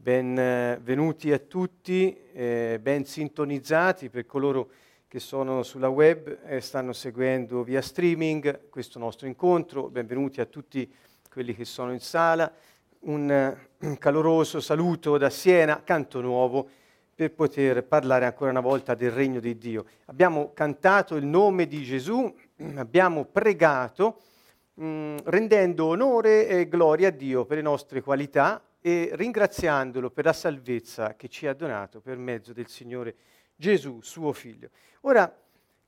Benvenuti a tutti, eh, ben sintonizzati per coloro che sono sulla web e stanno seguendo via streaming questo nostro incontro. Benvenuti a tutti quelli che sono in sala. Un, un caloroso saluto da Siena, Canto Nuovo, per poter parlare ancora una volta del regno di Dio. Abbiamo cantato il nome di Gesù, abbiamo pregato mm, rendendo onore e gloria a Dio per le nostre qualità e ringraziandolo per la salvezza che ci ha donato per mezzo del Signore Gesù, suo figlio. Ora,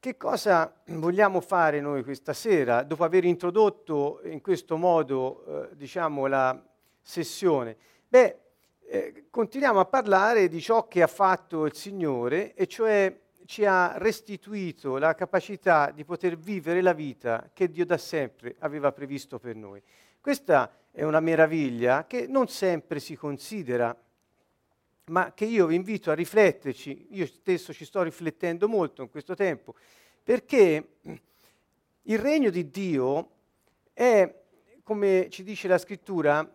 che cosa vogliamo fare noi questa sera, dopo aver introdotto in questo modo, eh, diciamo, la sessione? Beh, eh, continuiamo a parlare di ciò che ha fatto il Signore, e cioè ci ha restituito la capacità di poter vivere la vita che Dio da sempre aveva previsto per noi. Questa è una meraviglia che non sempre si considera, ma che io vi invito a rifletterci, io stesso ci sto riflettendo molto in questo tempo, perché il regno di Dio è, come ci dice la scrittura,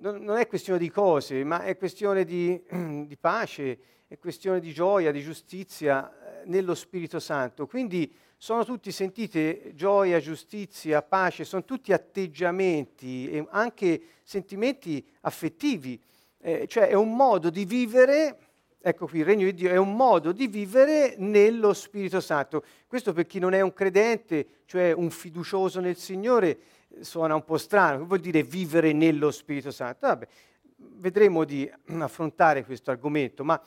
non è questione di cose, ma è questione di, di pace, è questione di gioia, di giustizia eh, nello Spirito Santo. Quindi sono tutti, sentite, gioia, giustizia, pace, sono tutti atteggiamenti e anche sentimenti affettivi, eh, cioè è un modo di vivere, ecco qui, il regno di Dio è un modo di vivere nello Spirito Santo. Questo per chi non è un credente, cioè un fiducioso nel Signore, suona un po' strano, che vuol dire vivere nello Spirito Santo? Vabbè, vedremo di affrontare questo argomento, ma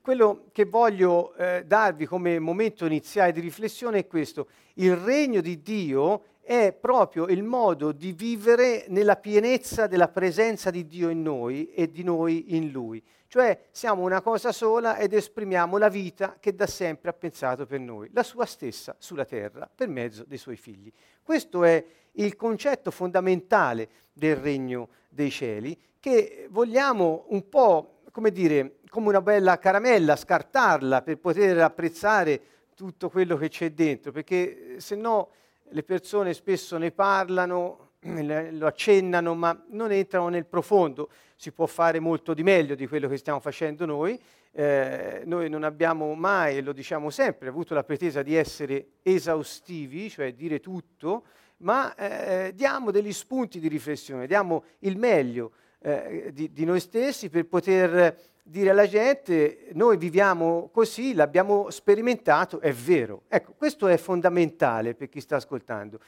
quello che voglio eh, darvi come momento iniziale di riflessione è questo. Il regno di Dio è proprio il modo di vivere nella pienezza della presenza di Dio in noi e di noi in Lui. Cioè siamo una cosa sola ed esprimiamo la vita che da sempre ha pensato per noi, la sua stessa sulla terra per mezzo dei suoi figli. Questo è il concetto fondamentale del regno dei cieli che vogliamo un po', come dire, come una bella caramella, scartarla per poter apprezzare tutto quello che c'è dentro, perché eh, se no le persone spesso ne parlano, lo accennano, ma non entrano nel profondo. Si può fare molto di meglio di quello che stiamo facendo noi. Eh, noi non abbiamo mai, e lo diciamo sempre, avuto la pretesa di essere esaustivi, cioè dire tutto, ma eh, diamo degli spunti di riflessione, diamo il meglio eh, di, di, noi stessi per poter dire alla gente noi viviamo così, l'abbiamo sperimentato, è vero. Ecco, questo è fondamentale per chi sta ascoltando.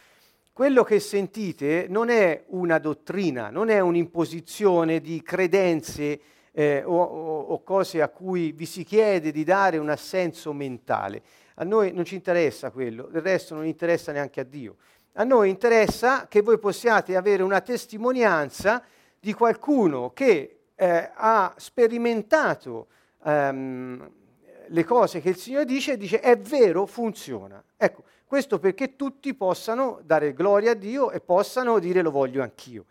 Quello che sentite non è una dottrina, non è un'imposizione di credenze eh, o, o, cose a cui vi si chiede di dare un assenso mentale. A noi non ci interessa quello, del resto non interessa neanche a Dio. A noi interessa che voi possiate avere una testimonianza di qualcuno che eh, ha sperimentato ehm, le cose che il Signore dice e dice è vero, funziona. Ecco, questo perché tutti possano dare gloria a Dio e possano dire lo voglio anch'io.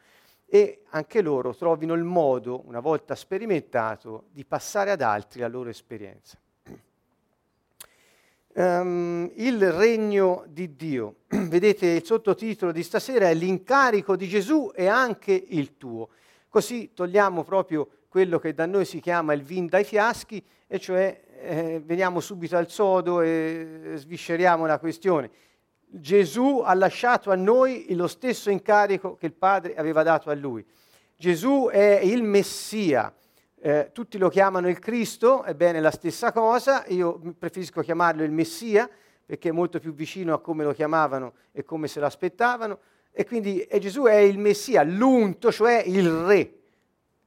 E anche loro trovino il modo, una volta sperimentato, di passare ad altri la loro esperienza. Um, il regno di Dio. Vedete il sottotitolo di stasera è l'incarico di Gesù e anche il tuo. Così togliamo proprio quello che da noi si chiama il vin dai fiaschi, e cioè eh, veniamo subito al sodo e svisceriamo la questione. Gesù ha lasciato a noi lo stesso incarico che il Padre aveva dato a lui. Gesù è il Messia, eh, tutti lo chiamano il Cristo, ebbene la stessa cosa, io preferisco chiamarlo il Messia perché è molto più vicino a come lo chiamavano e come se lo aspettavano. E quindi e Gesù è il Messia, l'unto, cioè il Re,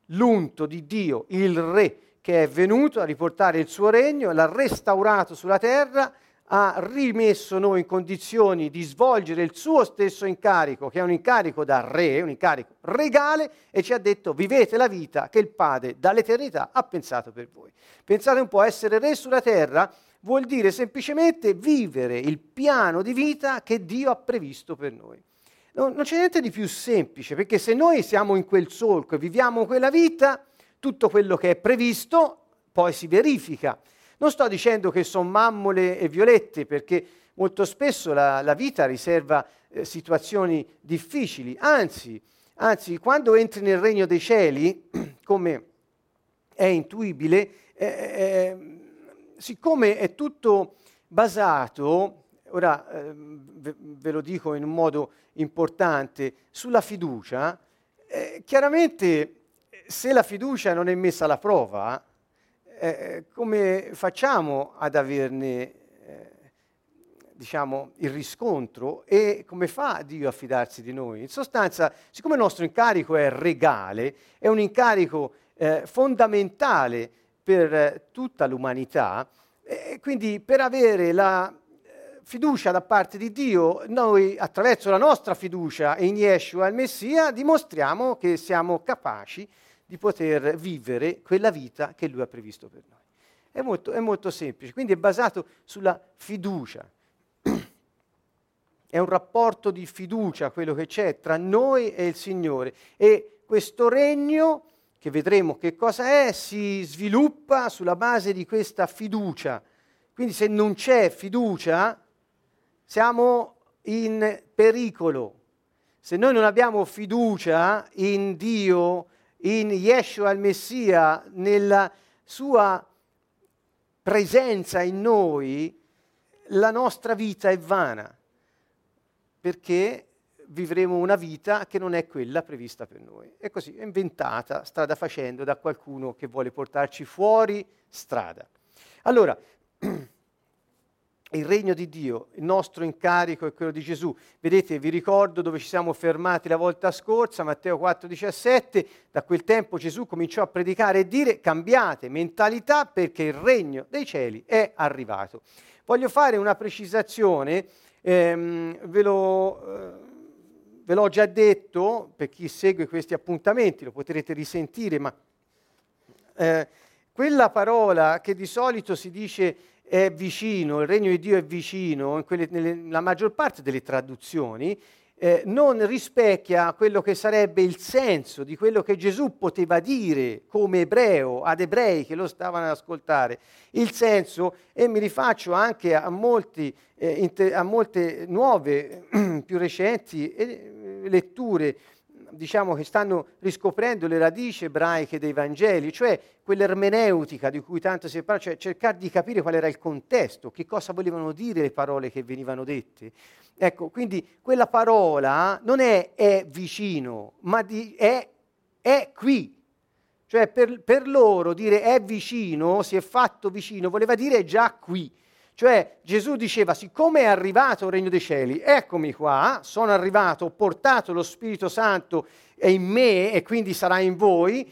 l'unto di Dio, il Re che è venuto a riportare il suo regno, l'ha restaurato sulla terra, ha rimesso noi in condizioni di svolgere il suo stesso incarico, che è un incarico da re, un incarico regale, e ci ha detto vivete la vita che il Padre dall'eternità ha pensato per voi. Pensate un po', essere re sulla terra vuol dire semplicemente vivere il piano di vita che Dio ha previsto per noi. Non, non c'è niente di più semplice, perché se noi siamo in quel solco e viviamo quella vita, tutto quello che è previsto poi si verifica. Non sto dicendo che sono mammole e violette, perché molto spesso la, la vita riserva eh, situazioni difficili, anzi, anzi, quando entri nel regno dei cieli, come è intuibile, eh, eh, siccome è tutto basato, ora eh, ve lo dico in un modo importante, sulla fiducia, eh, chiaramente se la fiducia non è messa alla prova, eh, come facciamo ad averne diciamo, il riscontro e come fa Dio a fidarsi di noi. In sostanza, siccome il nostro incarico è regale, è un incarico eh, fondamentale per eh, tutta l'umanità, quindi per avere la eh, fiducia da parte di Dio, noi attraverso la nostra fiducia in Yeshua, il Messia, dimostriamo che siamo capaci di poter vivere quella vita che Lui ha previsto per noi. È molto, è molto semplice, quindi è basato sulla fiducia. È un rapporto di fiducia quello che c'è tra noi e il Signore e questo regno, che vedremo che cosa è, si sviluppa sulla base di questa fiducia. Quindi se non c'è fiducia, siamo in pericolo. Se noi non abbiamo fiducia in Dio, in Yeshua il Messia, nella sua presenza in noi, la nostra vita è vana perché vivremo una vita che non è quella prevista per noi. E così è inventata strada facendo da qualcuno che vuole portarci fuori strada. Allora, il regno di Dio, il nostro incarico è quello di Gesù. Vedete, vi ricordo dove ci siamo fermati la volta scorsa, Matteo 4,17, da quel tempo Gesù cominciò a predicare e dire cambiate mentalità perché il regno dei cieli è arrivato. Voglio fare una precisazione Ehm, ve, lo, eh, ve, l'ho già detto, per chi segue questi appuntamenti, lo potrete risentire, ma eh, quella parola che di solito si dice è vicino, il regno di Dio è vicino, in quelle, nella maggior parte delle traduzioni, eh, non rispecchia quello che sarebbe il senso di quello che Gesù poteva dire come ebreo ad ebrei che lo stavano ad ascoltare. Il senso, e mi rifaccio anche a, molti, eh, inter- a molte nuove, più recenti eh, letture diciamo, che stanno riscoprendo le radici ebraiche dei Vangeli, cioè quell'ermeneutica di cui tanto si parla, cioè cercare di capire qual era il contesto, che cosa volevano dire le parole che venivano dette. Ecco, quindi quella parola non è è vicino, ma di, è, è qui. Cioè per, per loro dire è vicino, si è fatto vicino, voleva dire è già qui. Cioè Gesù diceva, siccome è arrivato il regno dei cieli, eccomi qua, sono arrivato, ho portato lo Spirito Santo è in me e quindi sarà in voi,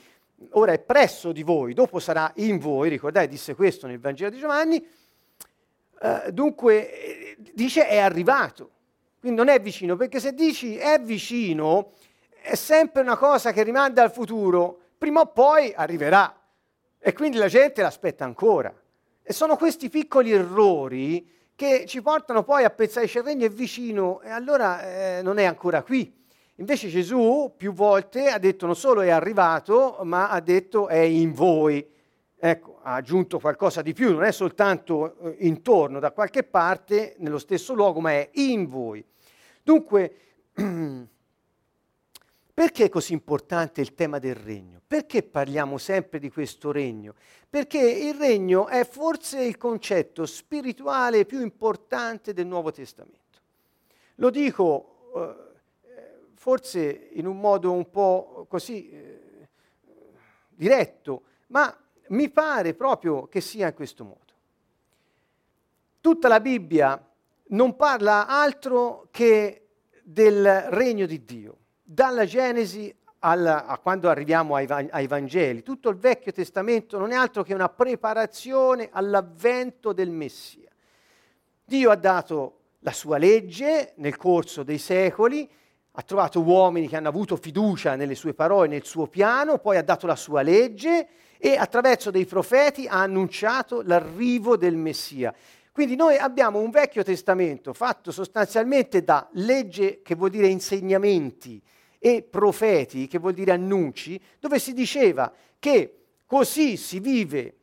ora è presso di voi, dopo sarà in voi, ricordate, disse questo nel Vangelo di Giovanni, uh, dunque dice è arrivato, quindi non è vicino, perché se dici è vicino è sempre una cosa che rimanda al futuro, prima o poi arriverà. E quindi la gente l'aspetta ancora. E sono questi piccoli errori che ci portano poi a pensare il regno è vicino e allora eh, non è ancora qui. Invece Gesù più volte ha detto non solo è arrivato, ma ha detto è in voi. Ecco, ha aggiunto qualcosa di più, non è soltanto eh, intorno da qualche parte, nello stesso luogo, ma è in voi. Dunque, Perché è così importante il tema del regno? Perché parliamo sempre di questo regno? Perché il regno è forse il concetto spirituale più importante del Nuovo Testamento. Lo dico eh, forse in un modo un po' così eh, diretto, ma mi pare proprio che sia in questo modo. Tutta la Bibbia non parla altro che del regno di Dio dalla Genesi alla, a quando arriviamo ai, ai, Vangeli, tutto il Vecchio Testamento non è altro che una preparazione all'avvento del Messia. Dio ha dato la sua legge nel corso dei secoli, ha trovato uomini che hanno avuto fiducia nelle sue parole, nel suo piano, poi ha dato la sua legge e attraverso dei profeti ha annunciato l'arrivo del Messia. Quindi noi abbiamo un Vecchio Testamento fatto sostanzialmente da legge, che vuol dire insegnamenti, e profeti, che vuol dire annunci, dove si diceva che così si vive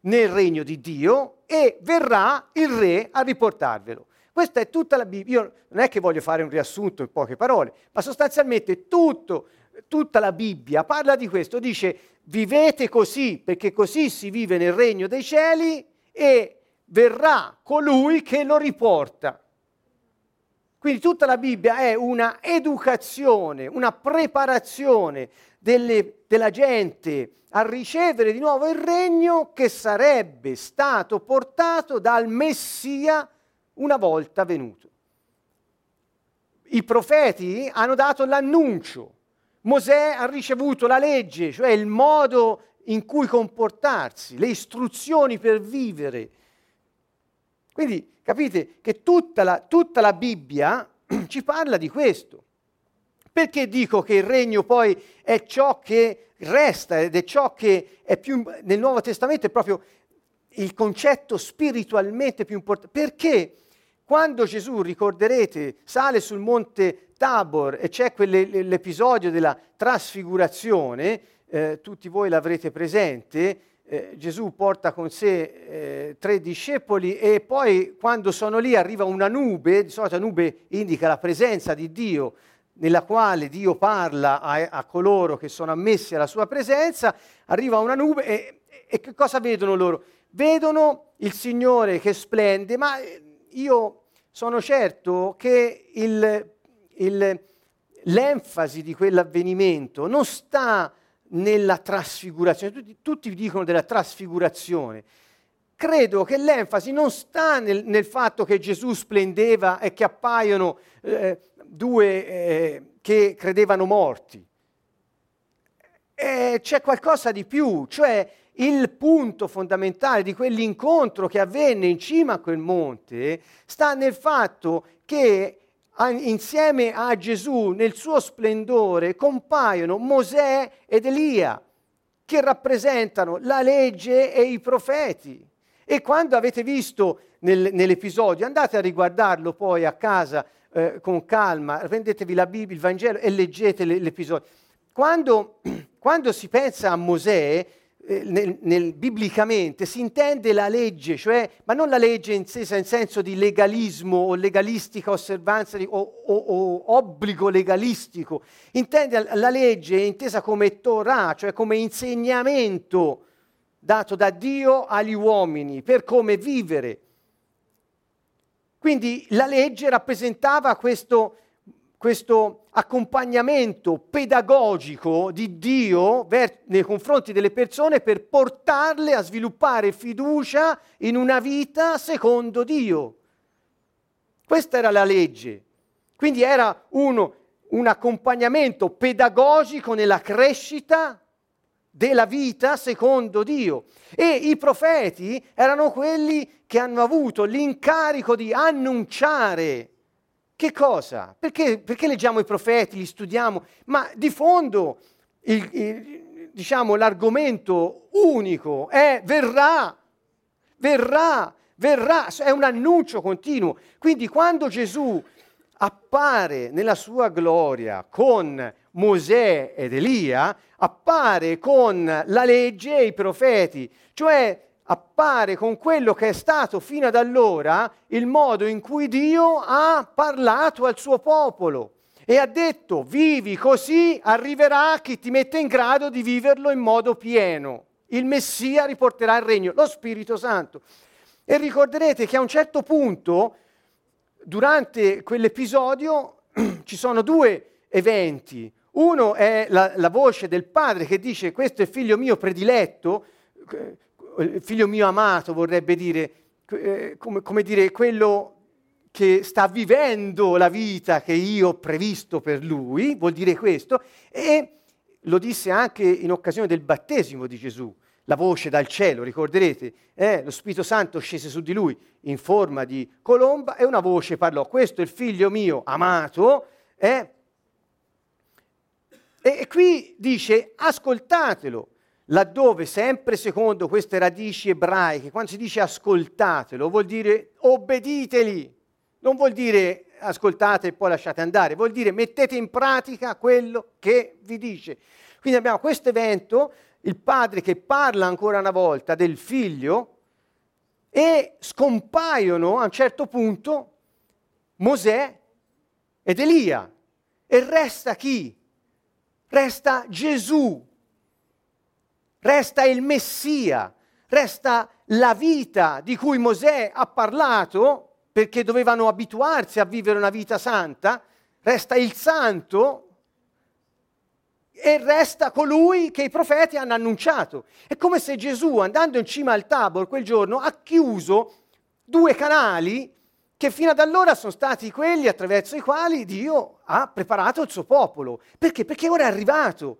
nel regno di Dio e verrà il re a riportarvelo. Questa è tutta la Bibbia. Io non è che voglio fare un riassunto in poche parole, ma sostanzialmente tutto tutta la Bibbia parla di questo, dice vivete così perché così si vive nel regno dei cieli e verrà colui che lo riporta. Quindi tutta la Bibbia è una educazione, una preparazione delle, della gente a ricevere di nuovo il regno che sarebbe stato portato dal Messia una volta venuto. I profeti hanno dato l'annuncio, Mosè ha ricevuto la legge, cioè il modo in cui comportarsi, le istruzioni per vivere. Quindi capite che tutta la, tutta la Bibbia ci parla di questo. Perché dico che il regno poi è ciò che resta ed è ciò che è più nel Nuovo Testamento è proprio il concetto spiritualmente più importante? Perché quando Gesù, ricorderete, sale sul monte Tabor e c'è quell'episodio della trasfigurazione, eh, tutti voi l'avrete presente, eh, Gesù porta con sé eh, tre discepoli e poi quando sono lì arriva una nube, di solito la nube indica la presenza di Dio, nella quale Dio parla a, a coloro che sono ammessi alla sua presenza, arriva una nube e, e che cosa vedono loro? Vedono il Signore che splende, ma io sono certo che il, il, l'enfasi di quell'avvenimento non sta nella trasfigurazione, tutti, tutti dicono della trasfigurazione. Credo che l'enfasi non sta nel, nel fatto che Gesù splendeva e che appaiono eh, due eh, che credevano morti. E c'è qualcosa di più, cioè il punto fondamentale di quell'incontro che avvenne in cima a quel monte sta nel fatto che insieme a Gesù nel suo splendore compaiono Mosè ed Elia, che rappresentano la legge e i profeti. E quando avete visto nel, nell'episodio, andate a riguardarlo poi a casa eh, con calma, prendetevi la Bibbia, il Vangelo e leggete l'episodio. Quando, quando si pensa a Mosè, eh, nel, nel, biblicamente si intende la legge, cioè, ma non la legge intesa in senso di legalismo o legalistica osservanza di, o, o, o, obbligo legalistico, intende la legge intesa come Torah, cioè come insegnamento dato da Dio agli uomini per come vivere. Quindi la legge rappresentava questo, questo accompagnamento pedagogico di Dio ver- nei confronti delle persone per portarle a sviluppare fiducia in una vita secondo Dio. Questa era la legge. Quindi era uno, un accompagnamento pedagogico nella crescita della vita secondo Dio. E i profeti erano quelli che hanno avuto l'incarico di annunciare che cosa? Perché, perché leggiamo i profeti, li studiamo? Ma di fondo il, il, diciamo, l'argomento unico è verrà, verrà, verrà, è un annuncio continuo. Quindi quando Gesù appare nella sua gloria con Mosè ed Elia, appare con la legge e i profeti, cioè appare con quello che è stato fino ad allora il modo in cui Dio ha parlato al suo popolo e ha detto vivi così arriverà chi ti mette in grado di viverlo in modo pieno. Il Messia riporterà il regno, lo Spirito Santo. E ricorderete che a un certo punto, durante quell'episodio, ci sono due eventi. Uno è la, la voce del padre che dice questo è figlio mio prediletto, figlio mio amato vorrebbe dire, eh, come, come dire, quello che sta vivendo la vita che io ho previsto per lui, vuol dire questo, e lo disse anche in occasione del battesimo di Gesù, la voce dal cielo, ricorderete, eh, lo Spirito Santo scese su di lui in forma di colomba e una voce parlò, questo è il figlio mio amato, eh? e qui dice ascoltatelo, laddove sempre secondo queste radici ebraiche, quando si dice ascoltatelo, vuol dire obbediteli, non vuol dire ascoltate e poi lasciate andare, vuol dire mettete in pratica quello che vi dice. Quindi abbiamo questo evento, il padre che parla ancora una volta del figlio e scompaiono a un certo punto Mosè ed Elia e resta chi? resta Gesù, resta il Messia, resta la vita di cui Mosè ha parlato perché dovevano abituarsi a vivere una vita santa, resta il santo e resta colui che i profeti hanno annunciato. È come se Gesù, andando in cima al Tabor quel giorno, ha chiuso due canali che fino ad allora sono stati quelli attraverso i quali Dio ha preparato il suo popolo. Perché? Perché ora è arrivato.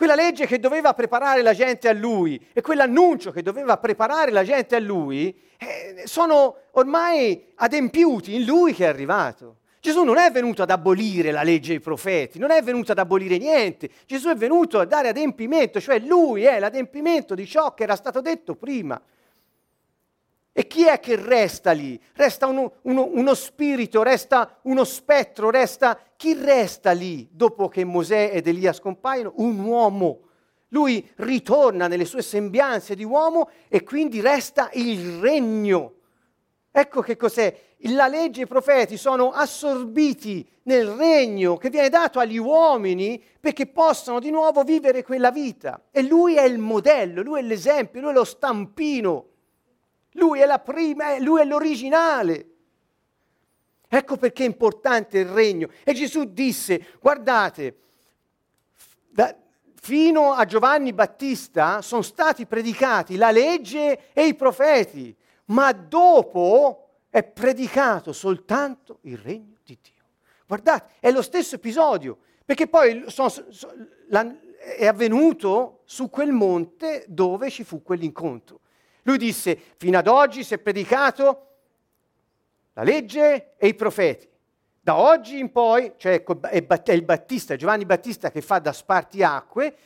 Quella legge che doveva preparare la gente a lui e quell'annuncio che doveva preparare la gente a lui eh, sono ormai adempiuti in lui che è arrivato. Gesù non è venuto ad abolire la legge dei profeti, non è venuto ad abolire niente. Gesù è venuto a dare adempimento, cioè lui è l'adempimento di ciò che era stato detto prima. E chi è che resta lì? Resta uno, uno, uno, spirito, resta uno spettro, resta... Chi resta lì dopo che Mosè ed Elia scompaiono? Un uomo. Lui ritorna nelle sue sembianze di uomo e quindi resta il regno. Ecco che cos'è. La legge e i profeti sono assorbiti nel regno che viene dato agli uomini perché possano di nuovo vivere quella vita. E lui è il modello, lui è l'esempio, lui è lo stampino lui è la prima, lui è l'originale. Ecco perché è importante il regno. E Gesù disse, guardate, da, fino a Giovanni Battista sono stati predicati la legge e i profeti, ma dopo è predicato soltanto il regno di Dio. Guardate, è lo stesso episodio, perché poi sono, sono, la, è avvenuto su quel monte dove ci fu quell'incontro. Lui disse, fino ad oggi si è predicato la legge e i profeti. Da oggi in poi, cioè è il Battista, Giovanni Battista che fa da spartiacque,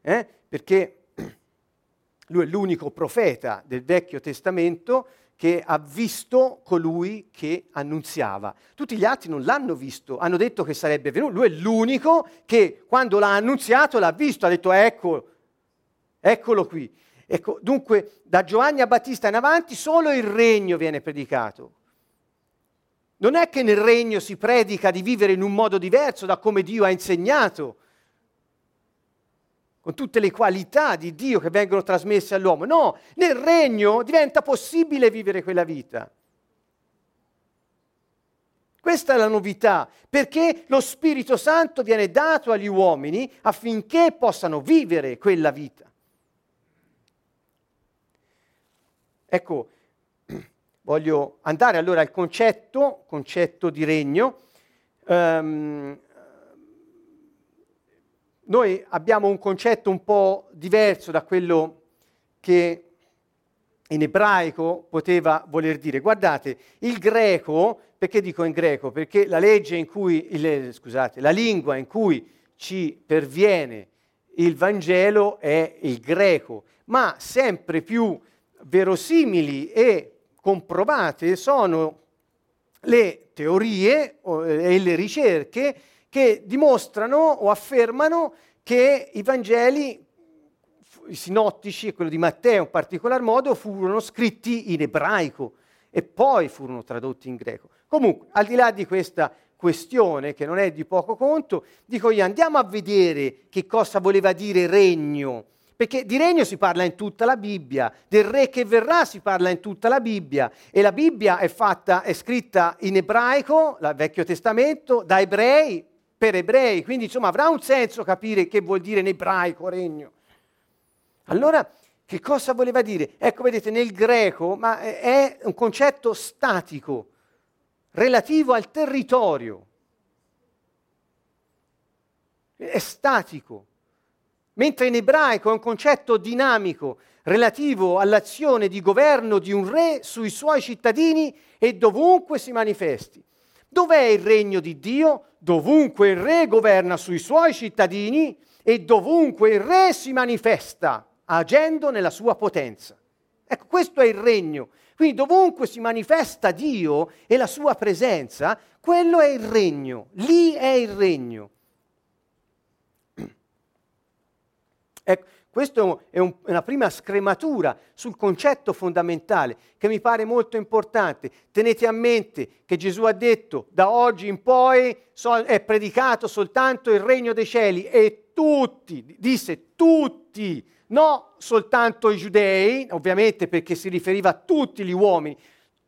eh, perché lui è l'unico profeta del Vecchio Testamento che ha visto colui che annunziava. Tutti gli altri non l'hanno visto, hanno detto che sarebbe venuto. Lui è l'unico che quando l'ha annunziato l'ha visto, ha detto ecco, eccolo qui. Ecco, dunque, da Giovanni Battista in avanti solo il regno viene predicato. Non è che nel regno si predica di vivere in un modo diverso da come Dio ha insegnato, con tutte le qualità di Dio che vengono trasmesse all'uomo. No, nel regno diventa possibile vivere quella vita. Questa è la novità, perché lo Spirito Santo viene dato agli uomini affinché possano vivere quella vita. Ecco, voglio andare allora al concetto, concetto di regno. Um, noi abbiamo un concetto un po' diverso da quello che in ebraico poteva voler dire. Guardate, il greco, perché dico in greco? Perché la legge in cui, il, scusate, la lingua in cui ci perviene il Vangelo è il greco, ma sempre più verosimili e comprovate sono le teorie e le ricerche che dimostrano o affermano che i Vangeli, i sinottici e quello di Matteo in particolar modo, furono scritti in ebraico e poi furono tradotti in greco. Comunque, al di là di questa questione che non è di poco conto, dico io andiamo a vedere che cosa voleva dire regno perché di regno si parla in tutta la Bibbia, del re che verrà si parla in tutta la Bibbia e la Bibbia è, fatta, è scritta in ebraico, il Vecchio Testamento, da ebrei per ebrei, quindi insomma avrà un senso capire che vuol dire in ebraico regno. Allora, che cosa voleva dire? Ecco, vedete, nel greco ma è un concetto statico, relativo al territorio. È statico mentre in ebraico è un concetto dinamico relativo all'azione di governo di un re sui suoi cittadini e dovunque si manifesti. Dov'è il regno di Dio? Dovunque il re governa sui suoi cittadini e dovunque il re si manifesta agendo nella sua potenza. Ecco, questo è il regno. Quindi dovunque si manifesta Dio e la sua presenza, quello è il regno, lì è il regno. Ecco, Questa è un, una prima scrematura sul concetto fondamentale che mi pare molto importante. Tenete a mente che Gesù ha detto da oggi in poi so, è predicato soltanto il regno dei cieli e tutti, disse tutti, no soltanto i giudei, ovviamente perché si riferiva a tutti gli uomini,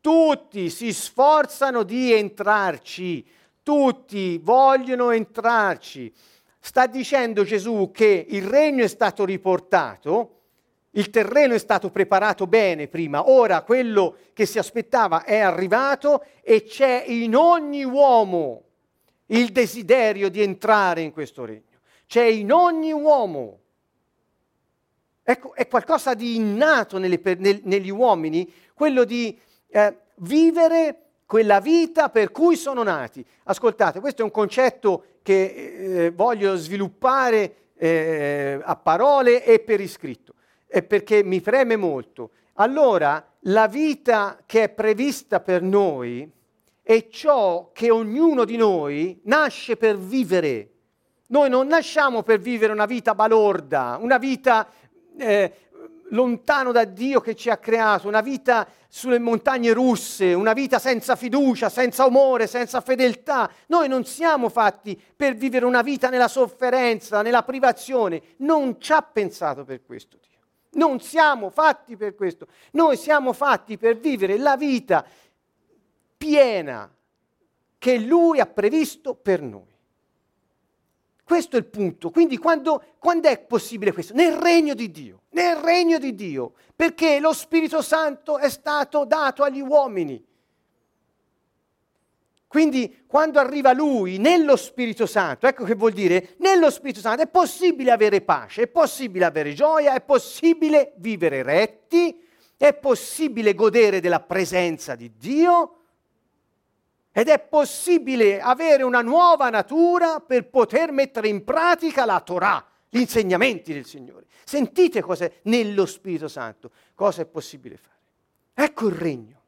tutti si sforzano di entrarci, tutti vogliono entrarci. Sta dicendo Gesù che il regno è stato riportato, il terreno è stato preparato bene prima, ora quello che si aspettava è arrivato e c'è in ogni uomo il desiderio di entrare in questo regno. C'è in ogni uomo. Ecco, è qualcosa di innato nelle, nel, negli uomini, quello di eh, vivere quella vita per cui sono nati. Ascoltate, questo è un concetto che eh, voglio sviluppare eh, a parole e per iscritto, eh, perché mi preme molto. Allora, la vita che è prevista per noi è ciò che ognuno di noi nasce per vivere. Noi non nasciamo per vivere una vita balorda, una vita eh, lontano da Dio che ci ha creato, una vita sulle montagne russe, una vita senza fiducia, senza amore, senza fedeltà. Noi non siamo fatti per vivere una vita nella sofferenza, nella privazione. Non ci ha pensato per questo Dio. Non siamo fatti per questo. Noi siamo fatti per vivere la vita piena che Lui ha previsto per noi. Questo è il punto. Quindi quando, quando, è possibile questo? Nel regno di Dio, nel regno di Dio, perché lo Spirito Santo è stato dato agli uomini. Quindi quando arriva Lui nello Spirito Santo, ecco che vuol dire, nello Spirito Santo è possibile avere pace, è possibile avere gioia, è possibile vivere retti, è possibile godere della presenza di Dio ed è possibile avere una nuova natura per poter mettere in pratica la Torah, gli insegnamenti del Signore. Sentite cosa è nello Spirito Santo, cosa è possibile fare. Ecco il regno.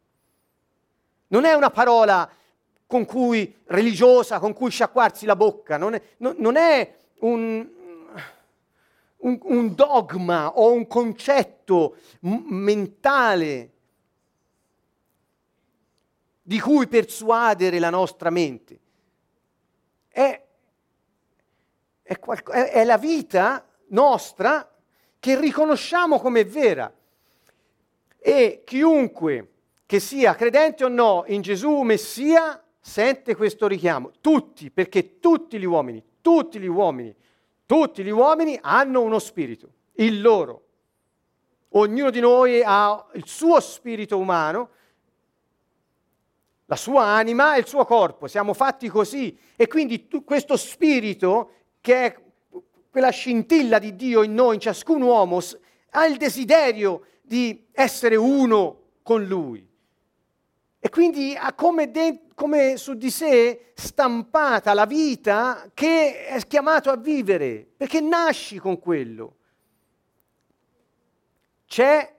Non è una parola con cui, religiosa, con cui sciacquarsi la bocca, non è, no, non è un, un, un, dogma o un concetto m- mentale di cui persuadere la nostra mente. È, è, qualco, è, è la vita nostra che riconosciamo come vera. E chiunque che sia credente o no in Gesù Messia sente questo richiamo. Tutti, perché tutti gli uomini, tutti gli uomini, tutti gli uomini hanno uno spirito, il loro. Ognuno di noi ha il suo spirito umano la sua anima e il suo corpo, siamo fatti così. E quindi tu, questo spirito, che è quella scintilla di Dio in noi, in ciascun uomo, ha il desiderio di essere uno con Lui. E quindi ha come, de- come su di sé stampata la vita che è chiamato a vivere, perché nasci con quello. C'è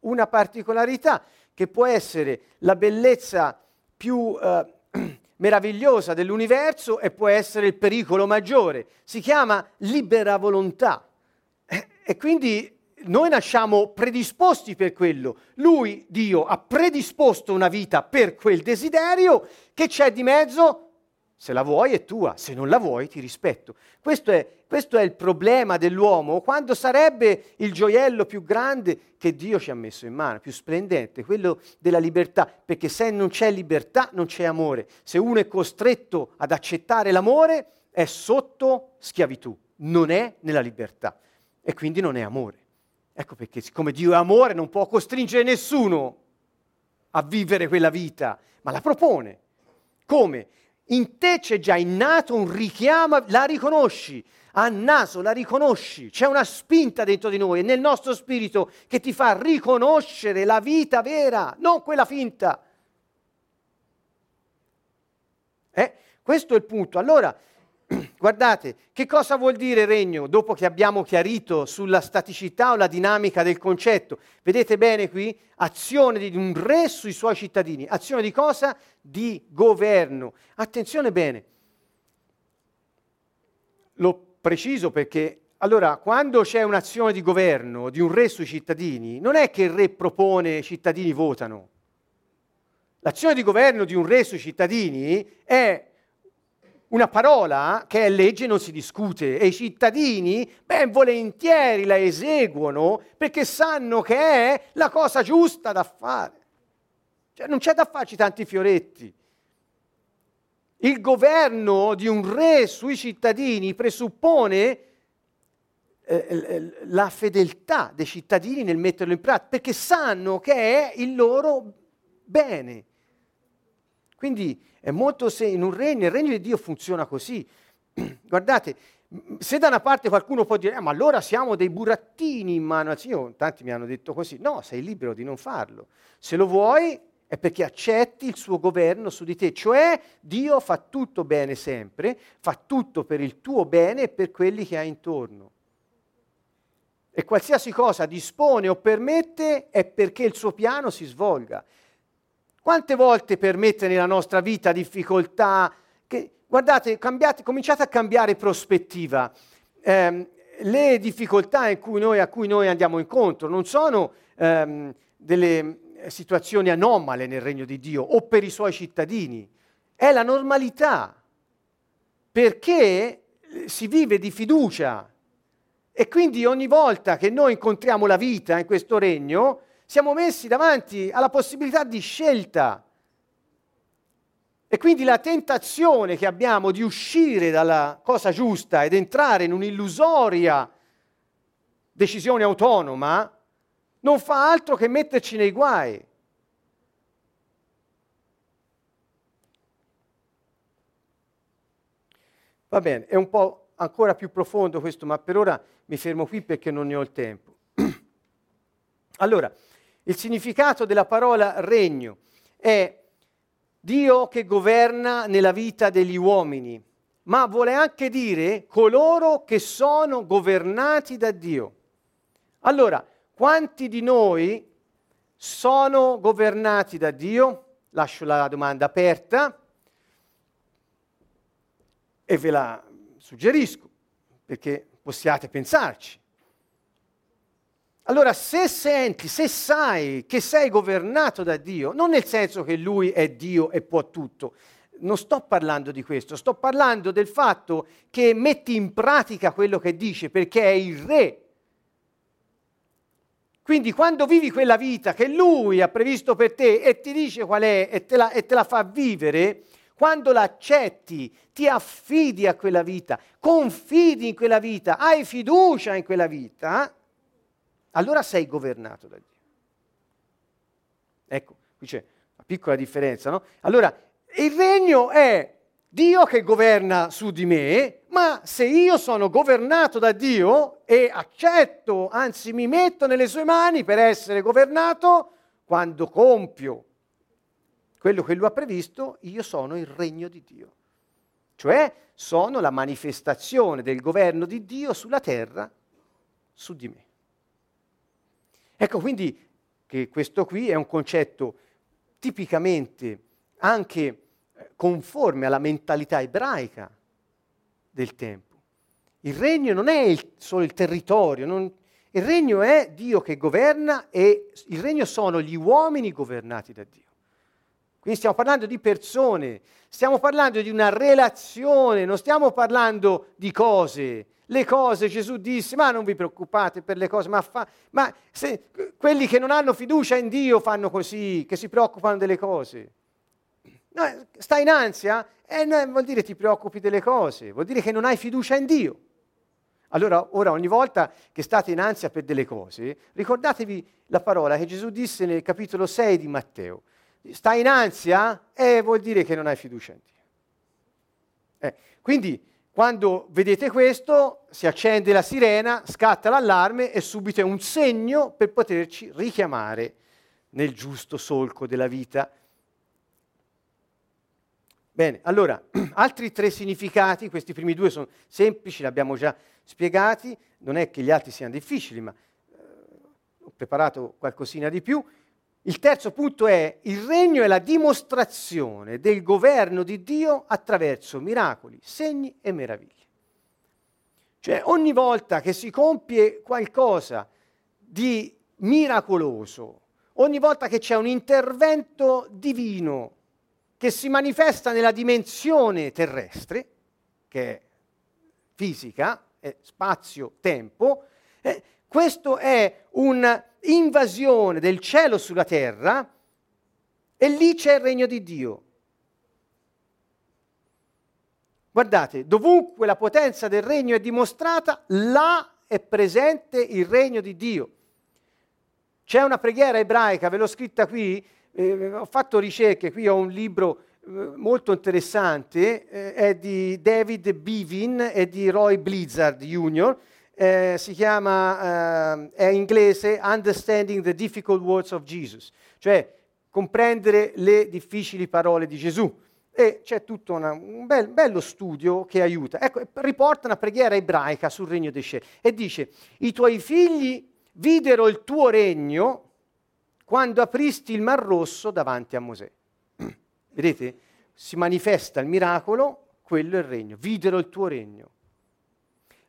una particolarità che può essere la bellezza più eh, meravigliosa dell'universo e può essere il pericolo maggiore. Si chiama libera volontà. E, e quindi noi nasciamo predisposti per quello. Lui, Dio, ha predisposto una vita per quel desiderio che c'è di mezzo se la vuoi è tua, se non la vuoi ti rispetto. Questo è, questo è, il problema dell'uomo, quando sarebbe il gioiello più grande che Dio ci ha messo in mano, più splendente, quello della libertà, perché se non c'è libertà non c'è amore. Se uno è costretto ad accettare l'amore è sotto schiavitù, non è nella libertà e quindi non è amore. Ecco perché siccome Dio è amore non può costringere nessuno a vivere quella vita, ma la propone. Come? In te c'è già innato un richiamo, la riconosci, a naso la riconosci, c'è una spinta dentro di noi, nel nostro spirito che ti fa riconoscere la vita vera, non quella finta. Eh? Questo è il punto. Allora, Guardate, che cosa vuol dire regno dopo che abbiamo chiarito sulla staticità o la dinamica del concetto? Vedete bene qui? Azione di un re sui suoi cittadini. Azione di cosa? Di governo. Attenzione bene. Lo preciso perché allora, quando c'è un'azione di governo di un re sui cittadini, non è che il re propone, i cittadini votano. L'azione di governo di un re sui cittadini è una parola che è legge non si discute e i cittadini ben volentieri la eseguono perché sanno che è la cosa giusta da fare. Cioè non c'è da farci tanti fioretti. Il governo di un re sui cittadini presuppone eh, la fedeltà dei cittadini nel metterlo in pratica perché sanno che è il loro bene. Quindi è molto se in un regno, il regno di Dio funziona così. Guardate, se da una parte qualcuno può dire, eh, ma allora siamo dei burattini in mano al Signore, tanti mi hanno detto così, no, sei libero di non farlo. Se lo vuoi è perché accetti il suo governo su di te, cioè Dio fa tutto bene sempre, fa tutto per il tuo bene e per quelli che hai intorno. E qualsiasi cosa dispone o permette è perché il suo piano si svolga. Quante volte permette nella nostra vita difficoltà? Che, guardate, cambiate, cominciate a cambiare prospettiva. Eh, le difficoltà cui noi, a cui noi andiamo incontro non sono ehm, delle situazioni anomale nel regno di Dio o per i suoi cittadini, è la normalità, perché si vive di fiducia e quindi ogni volta che noi incontriamo la vita in questo regno, siamo messi davanti alla possibilità di scelta. E quindi la tentazione che abbiamo di uscire dalla cosa giusta ed entrare in un'illusoria decisione autonoma non fa altro che metterci nei guai. Va bene, è un po' ancora più profondo questo, ma per ora mi fermo qui perché non ne ho il tempo. allora, il significato della parola regno è Dio che governa nella vita degli uomini, ma vuole anche dire coloro che sono governati da Dio. Allora, quanti di noi sono governati da Dio? Lascio la domanda aperta e ve la suggerisco perché possiate pensarci. Allora, se senti, se sai che sei governato da Dio, non nel senso che Lui è Dio e può tutto, non sto parlando di questo, sto parlando del fatto che metti in pratica quello che dice perché è il Re. Quindi quando vivi quella vita che Lui ha previsto per te e ti dice qual è e te la, e te la fa vivere, quando l'accetti, ti affidi a quella vita, confidi in quella vita, hai fiducia in quella vita, allora sei governato da Dio. Ecco, qui c'è una piccola differenza, no? Allora, il regno è Dio che governa su di me, ma se io sono governato da Dio e accetto, anzi mi metto nelle sue mani per essere governato, quando compio quello che lui ha previsto, io sono il regno di Dio. Cioè sono la manifestazione del governo di Dio sulla terra, su di me. Ecco quindi che questo qui è un concetto tipicamente anche eh, conforme alla mentalità ebraica del tempo. Il regno non è il, solo il territorio, non, il regno è Dio che governa e il regno sono gli uomini governati da Dio. Quindi stiamo parlando di persone, stiamo parlando di una relazione, non stiamo parlando di cose le cose, Gesù disse, ma non vi preoccupate per le cose, ma, fa, ma se, quelli che non hanno fiducia in Dio fanno così, che si preoccupano delle cose. No, stai in ansia? Eh, no, vuol dire ti preoccupi delle cose, vuol dire che non hai fiducia in Dio. Allora, ora ogni volta che state in ansia per delle cose, ricordatevi la parola che Gesù disse nel capitolo 6 di Matteo. Stai in ansia? Eh, vuol dire che non hai fiducia in Dio. Eh, quindi quando vedete questo, si accende la sirena, scatta l'allarme e subito è un segno per poterci richiamare nel giusto solco della vita. Bene, allora, altri tre significati, questi primi due sono semplici, li abbiamo già spiegati, non è che gli altri siano difficili, ma eh, ho preparato qualcosina di più. Il terzo punto è il regno è la dimostrazione del governo di Dio attraverso miracoli, segni e meraviglie. Cioè ogni volta che si compie qualcosa di miracoloso, ogni volta che c'è un intervento divino che si manifesta nella dimensione terrestre, che è fisica, è spazio-tempo, eh, questo è un'invasione del cielo sulla terra e lì c'è il regno di Dio. Guardate, dovunque la potenza del regno è dimostrata, là è presente il regno di Dio. C'è una preghiera ebraica, ve l'ho scritta qui, eh, ho fatto ricerche, qui ho un libro eh, molto interessante, eh, è di David Bivin e di Roy Blizzard Jr., eh, si chiama, eh, è inglese Understanding the Difficult Words of Jesus, cioè comprendere le difficili parole di Gesù. E c'è tutto una, un bel, bello studio che aiuta. Ecco, riporta una preghiera ebraica sul regno dei cieli e dice, i tuoi figli videro il tuo regno quando apristi il mar rosso davanti a Mosè. Vedete? Si manifesta il miracolo, quello è il regno. Videro il tuo regno.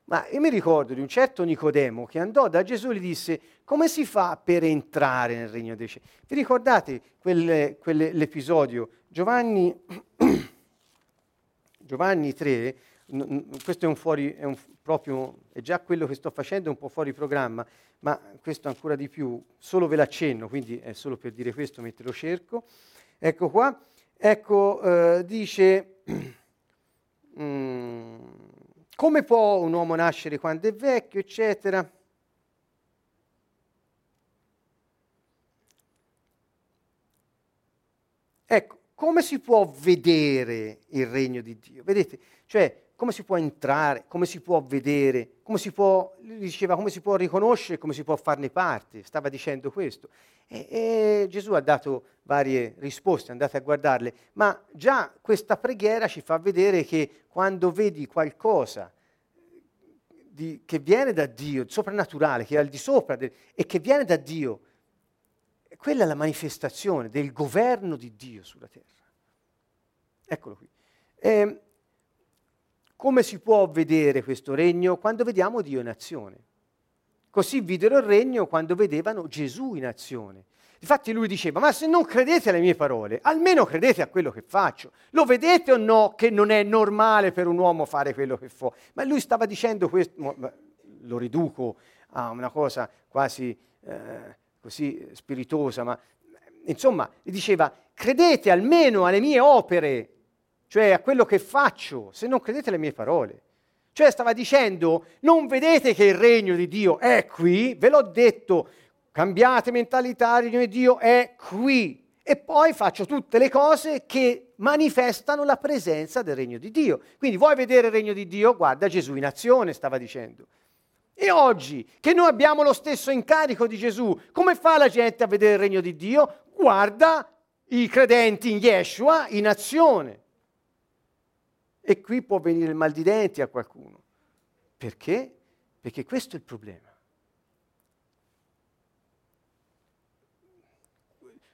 Ma io mi ricordo di un certo Nicodemo che andò da Gesù e gli disse come si fa per entrare nel regno dei cieli? Vi ricordate quelle, quelle, l'episodio? Giovanni, Giovanni 3, questo è un fuori, è un proprio, è già quello che sto facendo, è un po' fuori programma, ma questo ancora di più, solo ve l'accenno, quindi è solo per dire questo mentre lo cerco. Ecco qua, ecco, eh, dice... mm, come può un uomo nascere quando è vecchio, eccetera. Ecco, come si può vedere il regno di Dio? Vedete, cioè come si può entrare, come si può vedere, come si può, diceva, come si può riconoscere, come si può farne parte, stava dicendo questo. E, e Gesù ha dato varie risposte, andate a guardarle, ma già questa preghiera ci fa vedere che quando vedi qualcosa di, che viene da Dio, soprannaturale, che è al di sopra del, e che viene da Dio, quella è la manifestazione del governo di Dio sulla terra. Eccolo qui. E, ehm, come si può vedere questo regno? Quando vediamo Dio in azione. Così videro il regno quando vedevano Gesù in azione. Infatti lui diceva, ma se non credete alle mie parole, almeno credete a quello che faccio. Lo vedete o no che non è normale per un uomo fare quello che fa? Ma lui stava dicendo questo, lo riduco a una cosa quasi eh, così spiritosa, ma insomma, diceva, credete almeno alle mie opere, cioè a quello che faccio, se non credete alle mie parole. Cioè stava dicendo, non vedete che il regno di Dio è qui, ve l'ho detto, cambiate mentalità, il regno di Dio è qui. E poi faccio tutte le cose che manifestano la presenza del regno di Dio. Quindi vuoi vedere il regno di Dio? Guarda Gesù in azione, stava dicendo. E oggi, che noi abbiamo lo stesso incarico di Gesù, come fa la gente a vedere il regno di Dio? Guarda i credenti in Yeshua in azione. E qui può venire il mal di denti a qualcuno. Perché? Perché questo è il problema.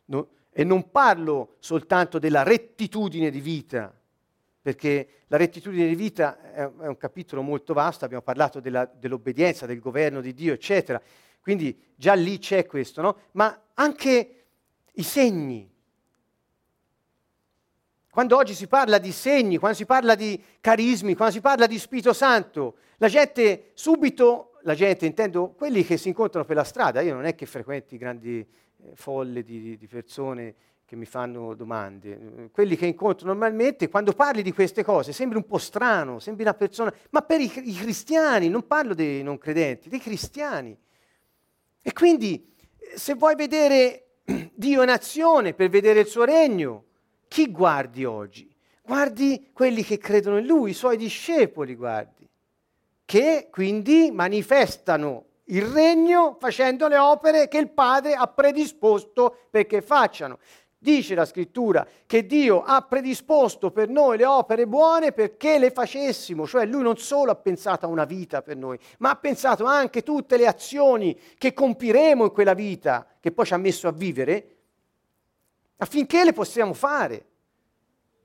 No, e non parlo soltanto della rettitudine di vita, perché la rettitudine di vita è, un capitolo molto vasto, abbiamo parlato della, dell'obbedienza, del governo di Dio, eccetera. Quindi già lì c'è questo, no? Ma anche i segni. Quando oggi si parla di segni, quando si parla di carismi, quando si parla di Spirito Santo, la gente subito, la gente intendo quelli che si incontrano per la strada, io non è che frequenti grandi eh, folle di, di, persone che mi fanno domande. Quelli che incontro normalmente, quando parli di queste cose, sembri un po' strano, sembri una persona, ma per i, i cristiani, non parlo dei non credenti, dei cristiani. E quindi, se vuoi vedere Dio in azione per vedere il suo regno, chi guardi oggi? Guardi quelli che credono in Lui, i suoi discepoli, guardi, che quindi manifestano il regno facendo le opere che il Padre ha predisposto perché facciano. Dice la scrittura che Dio ha predisposto per noi le opere buone perché le facessimo, cioè Lui non solo ha pensato a una vita per noi, ma ha pensato anche tutte le azioni che compiremo in quella vita che poi ci ha messo a vivere affinché le possiamo fare.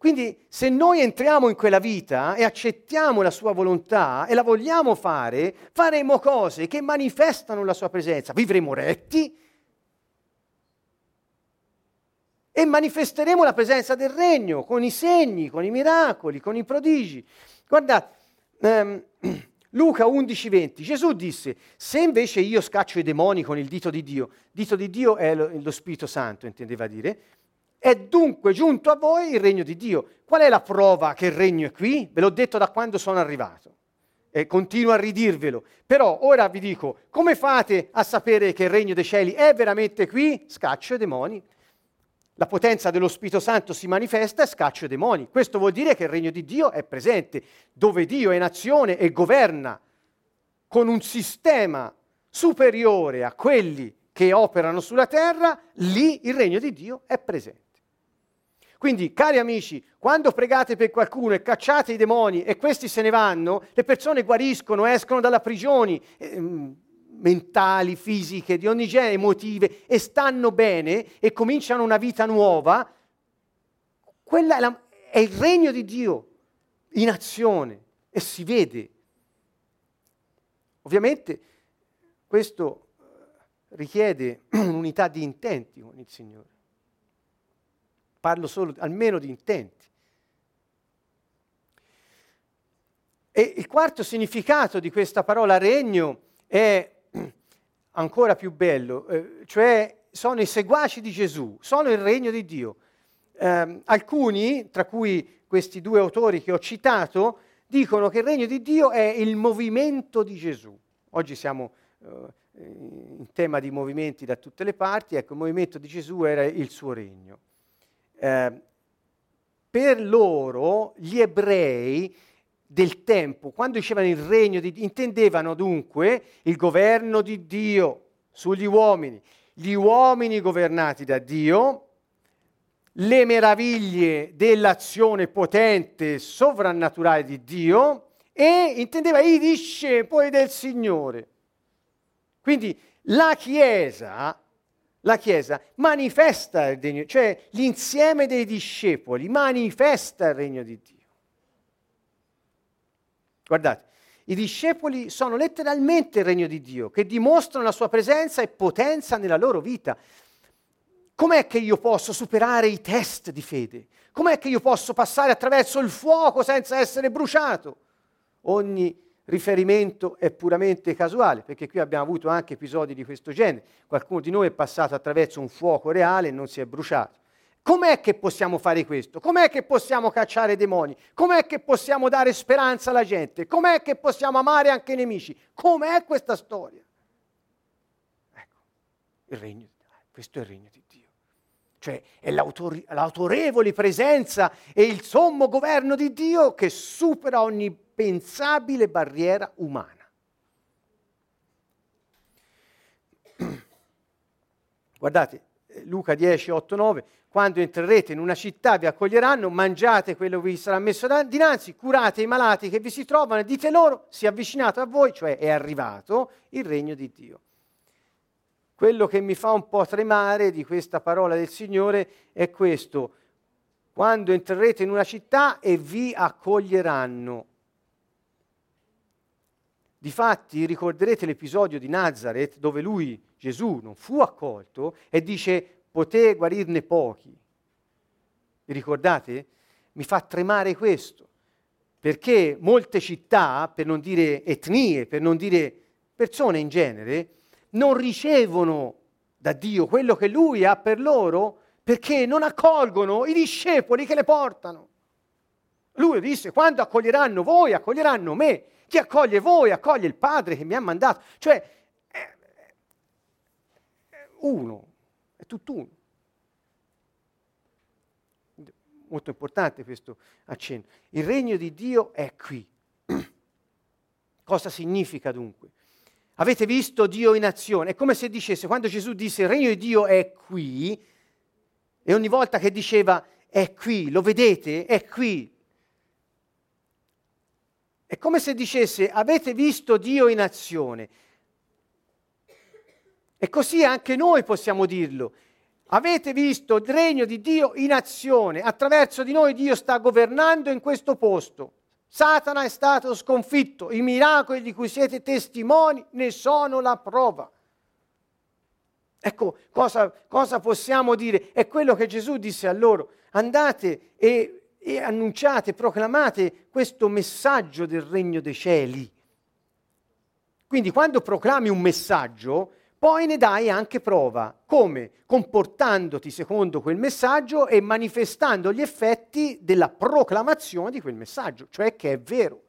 Quindi se noi entriamo in quella vita e accettiamo la sua volontà e la vogliamo fare, faremo cose che manifestano la sua presenza. Vivremo retti e manifesteremo la presenza del regno con i segni, con i miracoli, con i prodigi. Guardate, ehm, Luca 11:20, Gesù disse, se invece io scaccio i demoni con il dito di Dio, dito di Dio è lo, lo Spirito Santo, intendeva dire, è dunque giunto a voi il regno di Dio. Qual è la prova che il regno è qui? Ve l'ho detto da quando sono arrivato e continuo a ridirvelo. Però ora vi dico, come fate a sapere che il regno dei cieli è veramente qui? Scaccio i demoni. La potenza dello Spirito Santo si manifesta e scaccio i demoni. Questo vuol dire che il regno di Dio è presente, dove Dio è in azione e governa con un sistema superiore a quelli che operano sulla terra, lì il regno di Dio è presente. Quindi, cari amici, quando pregate per qualcuno e cacciate i demoni e questi se ne vanno, le persone guariscono, escono dalla prigione eh, mentali, fisiche, di ogni genere, emotive, e stanno bene e cominciano una vita nuova, quella è, è il regno di Dio in azione e si vede. Ovviamente questo richiede un'unità di intenti con il Signore parlo solo almeno di intenti. E il quarto significato di questa parola regno è ancora più bello, eh, cioè sono i seguaci di Gesù, sono il regno di Dio. Eh, alcuni, tra cui questi due autori che ho citato, dicono che il regno di Dio è il movimento di Gesù. Oggi siamo eh, in tema di movimenti da tutte le parti, ecco, il movimento di Gesù era il suo regno eh, per loro gli ebrei del tempo, quando dicevano il regno di Dio, intendevano dunque il governo di Dio sugli uomini, gli uomini governati da Dio, le meraviglie dell'azione potente, sovrannaturale di Dio e intendeva i discepoli del Signore. Quindi la Chiesa la Chiesa manifesta il regno, cioè l'insieme dei discepoli manifesta il regno di Dio. Guardate, i discepoli sono letteralmente il regno di Dio, che dimostrano la sua presenza e potenza nella loro vita. Com'è che io posso superare i test di fede? Com'è che io posso passare attraverso il fuoco senza essere bruciato? Ogni riferimento è puramente casuale, perché qui abbiamo avuto anche episodi di questo genere. Qualcuno di noi è passato attraverso un fuoco reale e non si è bruciato. Com'è che possiamo fare questo? Com'è che possiamo cacciare i demoni? Com'è che possiamo dare speranza alla gente? Com'è che possiamo amare anche i nemici? Com'è questa storia? Ecco, il regno, questo è il regno di Dio. Cioè è l'autorevole presenza e il sommo governo di Dio che supera ogni impensabile barriera umana. Guardate, eh, Luca 10, 8, 9, quando entrerete in una città vi accoglieranno, mangiate quello che vi sarà messo dinanzi, curate i malati che vi si trovano e dite loro, si è avvicinato a voi, cioè è arrivato il regno di Dio. Quello che mi fa un po' tremare di questa parola del Signore è questo, quando entrerete in una città e vi accoglieranno. Difatti ricorderete l'episodio di Nazareth dove lui, Gesù, non fu accolto e dice poté guarirne pochi. Vi ricordate? Mi fa tremare questo, perché molte città, per non dire etnie, per non dire persone in genere, non ricevono da Dio quello che lui ha per loro perché non accolgono i discepoli che le portano. Lui disse, quando accoglieranno voi, accoglieranno me. Chi accoglie voi accoglie il Padre che mi ha mandato. Cioè, è, uno, è tutt'uno. Molto importante questo accenno. Il regno di Dio è qui. Cosa significa dunque? Avete visto Dio in azione? È come se dicesse, quando Gesù disse il regno di Dio è qui, e ogni volta che diceva è qui, lo vedete? È qui, è come se dicesse avete visto Dio in azione. E così anche noi possiamo dirlo. Avete visto il regno di Dio in azione, attraverso di noi Dio sta governando in questo posto. Satana è stato sconfitto, i miracoli di cui siete testimoni ne sono la prova. Ecco cosa, cosa possiamo dire? È quello che Gesù disse a loro, andate e, e annunciate, proclamate questo messaggio del regno dei cieli. Quindi quando proclami un messaggio, poi ne dai anche prova. Come? Comportandoti secondo quel messaggio e manifestando gli effetti della proclamazione di quel messaggio, cioè che è vero.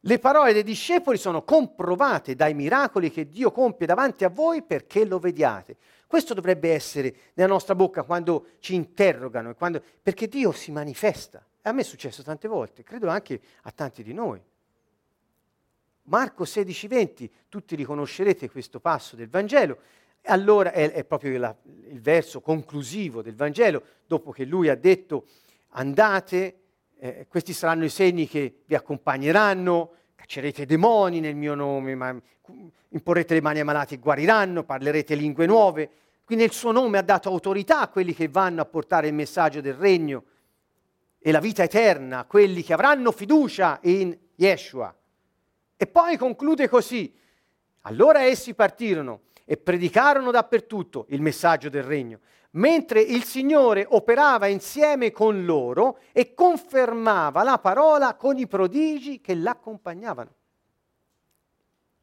Le parole dei discepoli sono comprovate dai miracoli che Dio compie davanti a voi perché lo vediate. Questo dovrebbe essere nella nostra bocca quando ci interrogano, quando, perché Dio si manifesta. A me è successo tante volte, credo anche a tanti di noi. Marco 16, 20, tutti riconoscerete questo passo del Vangelo, allora è, è proprio la, il verso conclusivo del Vangelo, dopo che lui ha detto andate, eh, questi saranno i segni che vi accompagneranno, caccerete demoni nel mio nome, ma, imporrete le mani ai malati e guariranno, parlerete lingue nuove. Quindi nel suo nome ha dato autorità a quelli che vanno a portare il messaggio del regno e la vita eterna a quelli che avranno fiducia in Yeshua. E poi conclude così. Allora essi partirono e predicarono dappertutto il messaggio del regno, mentre il Signore operava insieme con loro e confermava la parola con i prodigi che l'accompagnavano.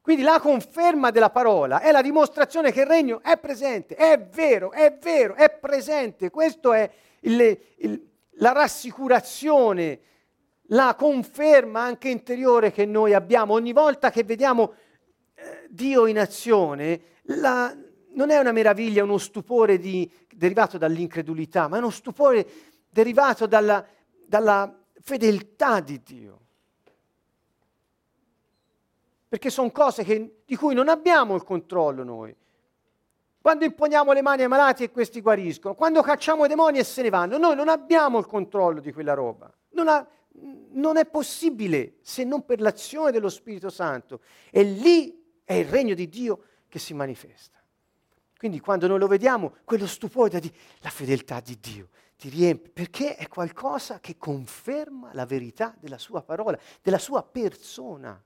Quindi la conferma della parola è la dimostrazione che il regno è presente, è vero, è vero, è presente. Questa è il, il, la rassicurazione la conferma anche interiore che noi abbiamo ogni volta che vediamo eh, Dio in azione, la, non è una meraviglia, uno stupore di, derivato dall'incredulità, ma è uno stupore derivato dalla, dalla fedeltà di Dio. Perché sono cose che, di cui non abbiamo il controllo noi. Quando imponiamo le mani ai malati e questi guariscono, quando cacciamo i demoni e se ne vanno, noi non abbiamo il controllo di quella roba. Non, ha, non è possibile se non per l'azione dello Spirito Santo. E lì è il regno di Dio che si manifesta. Quindi quando noi lo vediamo, quello stupore di la fedeltà di Dio ti riempie, perché è qualcosa che conferma la verità della sua parola, della sua persona.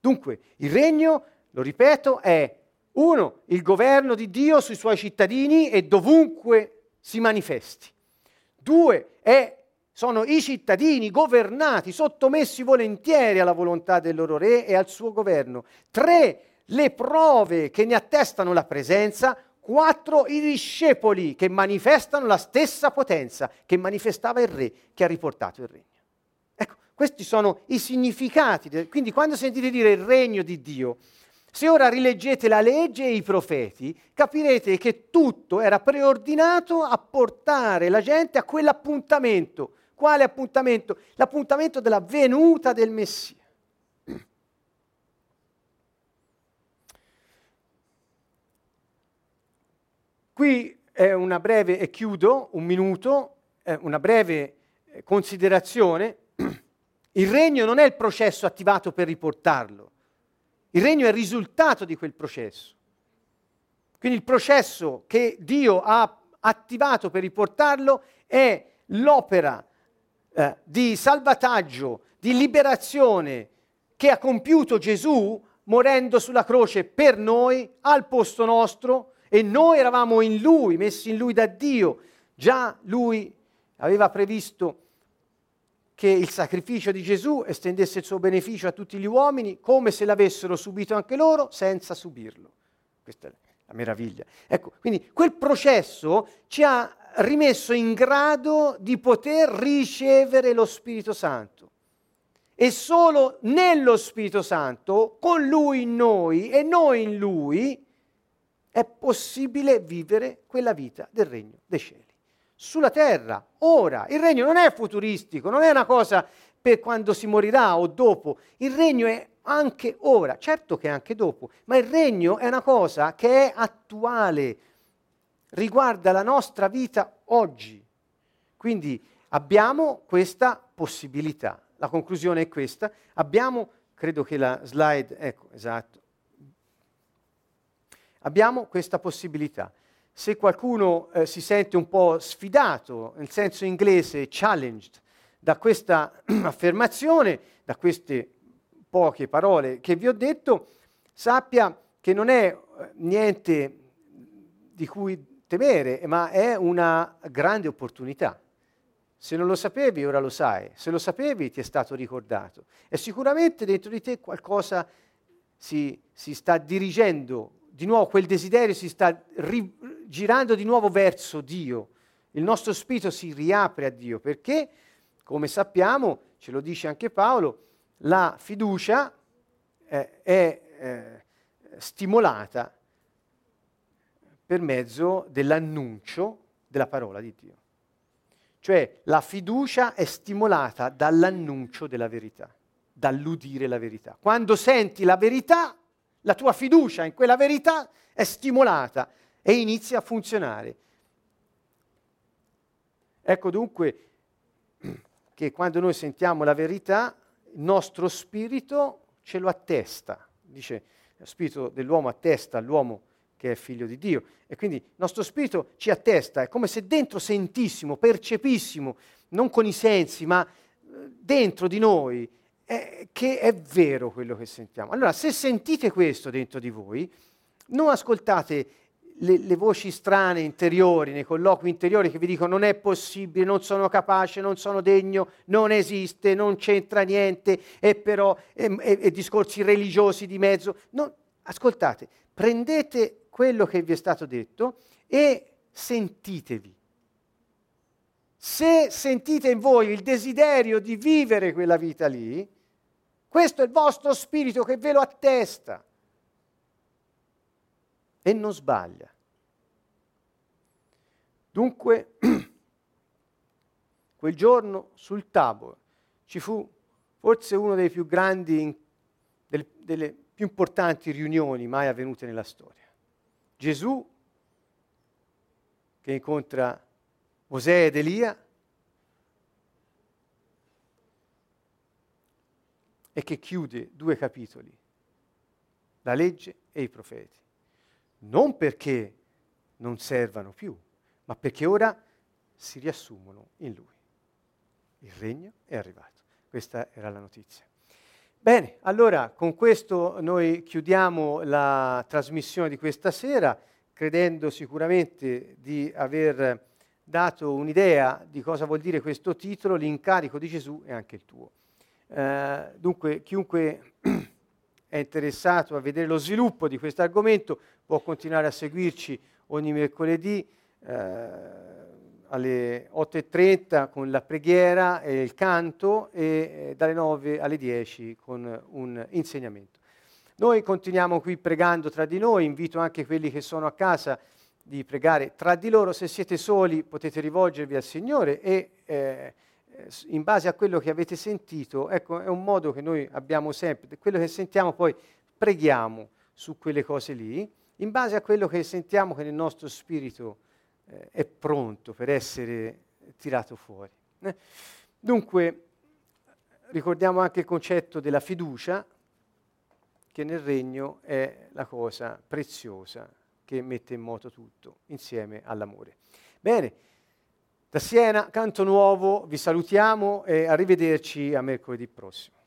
Dunque, il regno, lo ripeto, è uno, il governo di Dio sui suoi cittadini e dovunque si manifesti. Due, è sono i cittadini governati, sottomessi volentieri alla volontà del loro re e al suo governo. Tre, le prove che ne attestano la presenza. Quattro, i discepoli che manifestano la stessa potenza che manifestava il re che ha riportato il regno. Ecco, questi sono i significati. Quindi quando sentite dire il regno di Dio, se ora rileggete la legge e i profeti, capirete che tutto era preordinato a portare la gente a quell'appuntamento quale appuntamento? L'appuntamento della venuta del Messia. Qui è una breve, e chiudo, un minuto, una breve eh, considerazione. Il regno non è il processo attivato per riportarlo, il regno è il risultato di quel processo. Quindi il processo che Dio ha attivato per riportarlo è l'opera eh, di salvataggio, di liberazione che ha compiuto Gesù morendo sulla croce per noi, al posto nostro, e noi eravamo in Lui, messi in Lui da Dio. Già Lui aveva previsto che il sacrificio di Gesù estendesse il suo beneficio a tutti gli uomini come se l'avessero subito anche loro senza subirlo. Questa è la meraviglia. Ecco, quindi quel processo ci ha rimesso in grado di poter ricevere lo Spirito Santo. E solo nello Spirito Santo, con Lui in noi e noi in Lui, è possibile vivere quella vita del regno dei cieli. Sulla terra, ora, il regno non è futuristico, non è una cosa per quando si morirà o dopo, il regno è anche ora, certo che anche dopo, ma il regno è una cosa che è attuale, riguarda la nostra vita oggi. Quindi abbiamo questa possibilità. La conclusione è questa. Abbiamo, credo che la slide, ecco, esatto, Abbiamo questa possibilità. Se qualcuno eh, si sente un po' sfidato, nel senso inglese challenged, da questa affermazione, da queste poche parole che vi ho detto, sappia che non è eh, niente di cui temere, ma è una grande opportunità. Se non lo sapevi, ora lo sai. Se lo sapevi, ti è stato ricordato. E sicuramente dentro di te qualcosa si, si sta dirigendo, di nuovo quel desiderio si sta ri- girando di nuovo verso Dio. Il nostro spirito si riapre a Dio perché, come sappiamo, ce lo dice anche Paolo, la fiducia eh, è eh, stimolata per mezzo dell'annuncio della parola di Dio. Cioè la fiducia è stimolata dall'annuncio della verità, dall'udire la verità. Quando senti la verità, la tua fiducia in quella verità è stimolata e inizia a funzionare. Ecco dunque che quando noi sentiamo la verità, il nostro spirito ce lo attesta. Dice, lo spirito dell'uomo attesta all'uomo che è figlio di Dio. E quindi il nostro spirito ci attesta, è come se dentro sentissimo, percepissimo, non con i sensi, ma eh, dentro di noi, eh, che è vero quello che sentiamo. Allora, se sentite questo dentro di voi, non ascoltate le, le, voci strane interiori, nei colloqui interiori che vi dicono non è possibile, non sono capace, non sono degno, non esiste, non c'entra niente, e però e, e, e discorsi religiosi di mezzo. No, ascoltate, prendete quello che vi è stato detto e sentitevi. Se sentite in voi il desiderio di vivere quella vita lì, questo è il vostro spirito che ve lo attesta e non sbaglia. Dunque, quel giorno sul Tabor ci fu forse uno dei più grandi, delle, delle più importanti riunioni mai avvenute nella storia. Gesù che incontra Mosè ed Elia e che chiude due capitoli, la legge e i profeti. Non perché non servano più, ma perché ora si riassumono in lui. Il regno è arrivato. Questa era la notizia. Bene, allora con questo noi chiudiamo la trasmissione di questa sera, credendo sicuramente di aver dato un'idea di cosa vuol dire questo titolo, l'incarico di Gesù è anche il tuo. Eh, dunque, chiunque è interessato a vedere lo sviluppo di questo argomento può continuare a seguirci ogni mercoledì. Eh, alle 8.30 con la preghiera e il canto e eh, dalle 9 alle 10 con un insegnamento. Noi continuiamo qui pregando tra di noi, invito anche quelli che sono a casa di pregare tra di loro, se siete soli potete rivolgervi al Signore e eh, in base a quello che avete sentito, ecco è un modo che noi abbiamo sempre, quello che sentiamo poi preghiamo su quelle cose lì, in base a quello che sentiamo che nel nostro spirito eh, è pronto per essere tirato fuori. Eh? Dunque, ricordiamo anche il concetto della fiducia, che nel regno è la cosa preziosa che mette in moto tutto, insieme all'amore. Bene, da Siena, canto nuovo, vi salutiamo e arrivederci a mercoledì prossimo.